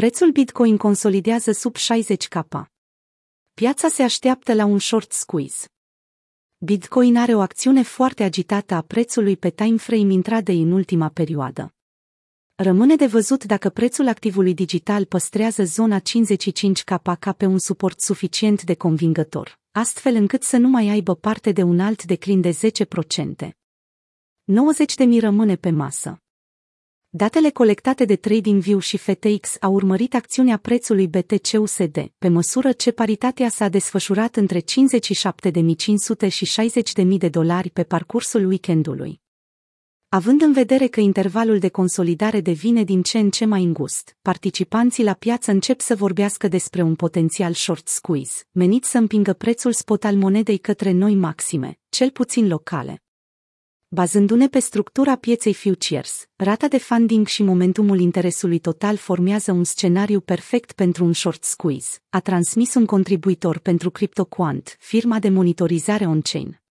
Prețul Bitcoin consolidează sub 60k. Piața se așteaptă la un short squeeze. Bitcoin are o acțiune foarte agitată a prețului pe timeframe intradei în ultima perioadă. Rămâne de văzut dacă prețul activului digital păstrează zona 55k ca pe un suport suficient de convingător, astfel încât să nu mai aibă parte de un alt declin de 10%. 90.000 rămâne pe masă. Datele colectate de TradingView și FTX au urmărit acțiunea prețului BTC-USD, pe măsură ce paritatea s-a desfășurat între 57.500 și 60.000 de dolari pe parcursul weekendului. Având în vedere că intervalul de consolidare devine din ce în ce mai îngust, participanții la piață încep să vorbească despre un potențial short squeeze, menit să împingă prețul spot al monedei către noi maxime, cel puțin locale. Bazându-ne pe structura pieței futures, rata de funding și momentumul interesului total formează un scenariu perfect pentru un short squeeze, a transmis un contribuitor pentru CryptoQuant, firma de monitorizare on-chain.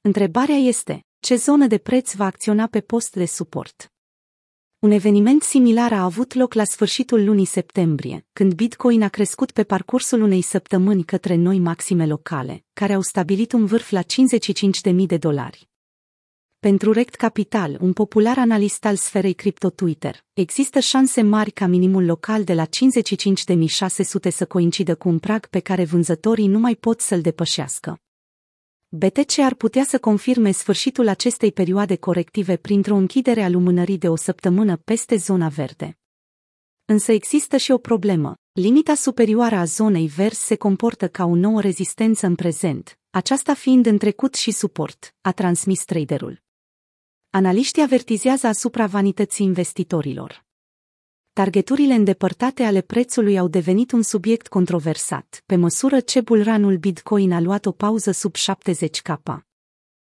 Întrebarea este, ce zonă de preț va acționa pe post de suport? Un eveniment similar a avut loc la sfârșitul lunii septembrie, când Bitcoin a crescut pe parcursul unei săptămâni către noi maxime locale, care au stabilit un vârf la 55.000 de dolari. Pentru Rect Capital, un popular analist al sferei cripto Twitter, există șanse mari ca minimul local de la 55.600 să coincidă cu un prag pe care vânzătorii nu mai pot să-l depășească. BTC ar putea să confirme sfârșitul acestei perioade corective printr-o închidere a lumânării de o săptămână peste zona verde. Însă există și o problemă. Limita superioară a zonei verzi se comportă ca o nouă rezistență în prezent, aceasta fiind în trecut și suport, a transmis traderul. Analiștii avertizează asupra vanității investitorilor. Targeturile îndepărtate ale prețului au devenit un subiect controversat, pe măsură ce bulranul Bitcoin a luat o pauză sub 70k.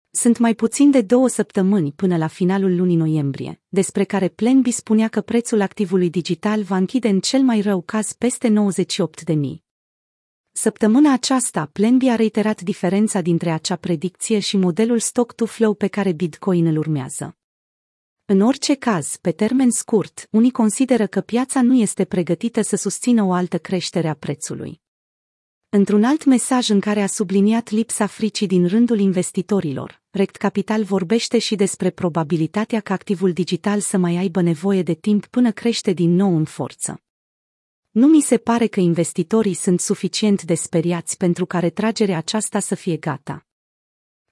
Sunt mai puțin de două săptămâni până la finalul lunii noiembrie, despre care Plan B spunea că prețul activului digital va închide în cel mai rău caz peste 98.000. Săptămâna aceasta, Plan B a reiterat diferența dintre acea predicție și modelul stock-to-flow pe care Bitcoin îl urmează. În orice caz, pe termen scurt, unii consideră că piața nu este pregătită să susțină o altă creștere a prețului. Într-un alt mesaj în care a subliniat lipsa fricii din rândul investitorilor, Rect Capital vorbește și despre probabilitatea ca activul digital să mai aibă nevoie de timp până crește din nou în forță. Nu mi se pare că investitorii sunt suficient de speriați pentru ca retragerea aceasta să fie gata.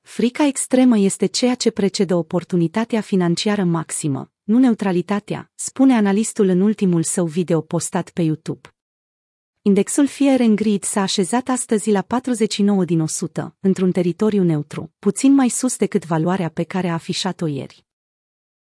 Frica extremă este ceea ce precedă oportunitatea financiară maximă, nu neutralitatea, spune analistul în ultimul său video postat pe YouTube. Indexul Fear and Greed s-a așezat astăzi la 49 din 100, într-un teritoriu neutru, puțin mai sus decât valoarea pe care a afișat-o ieri.